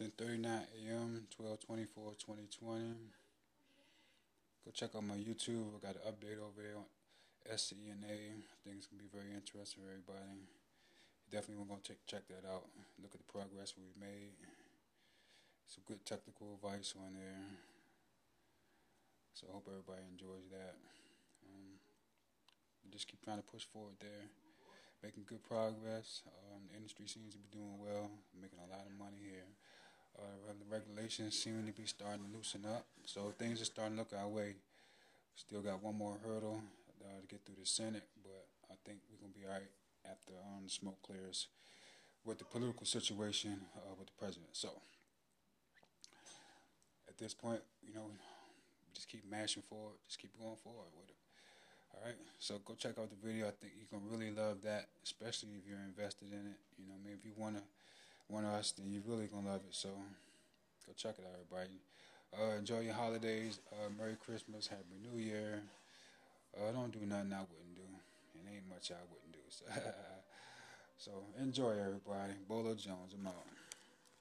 10:39 a.m. 12:24 2020. Go check out my YouTube. I got an update over there on SCNA. It's gonna be very interesting for everybody. Definitely we're gonna check check that out. Look at the progress we've made. Some good technical advice on there. So I hope everybody enjoys that. Um, just keep trying to push forward there, making good progress. Um, the industry seems to be doing well, making a lot of money regulations seem to be starting to loosen up, so things are starting to look our way. Still got one more hurdle uh, to get through the Senate, but I think we're gonna be all right after um, the smoke clears with the political situation uh, with the president. So at this point, you know, just keep mashing forward, just keep going forward with it. All right, so go check out the video. I think you're gonna really love that, especially if you're invested in it. You know, I mean, if you wanna want us, then you're really gonna love it. So go check it out, everybody. Uh, enjoy your holidays. Uh, Merry Christmas, Happy New Year. Uh, don't do nothing I wouldn't do. It ain't much I wouldn't do. So, so enjoy, everybody. Bolo Jones, I'm out.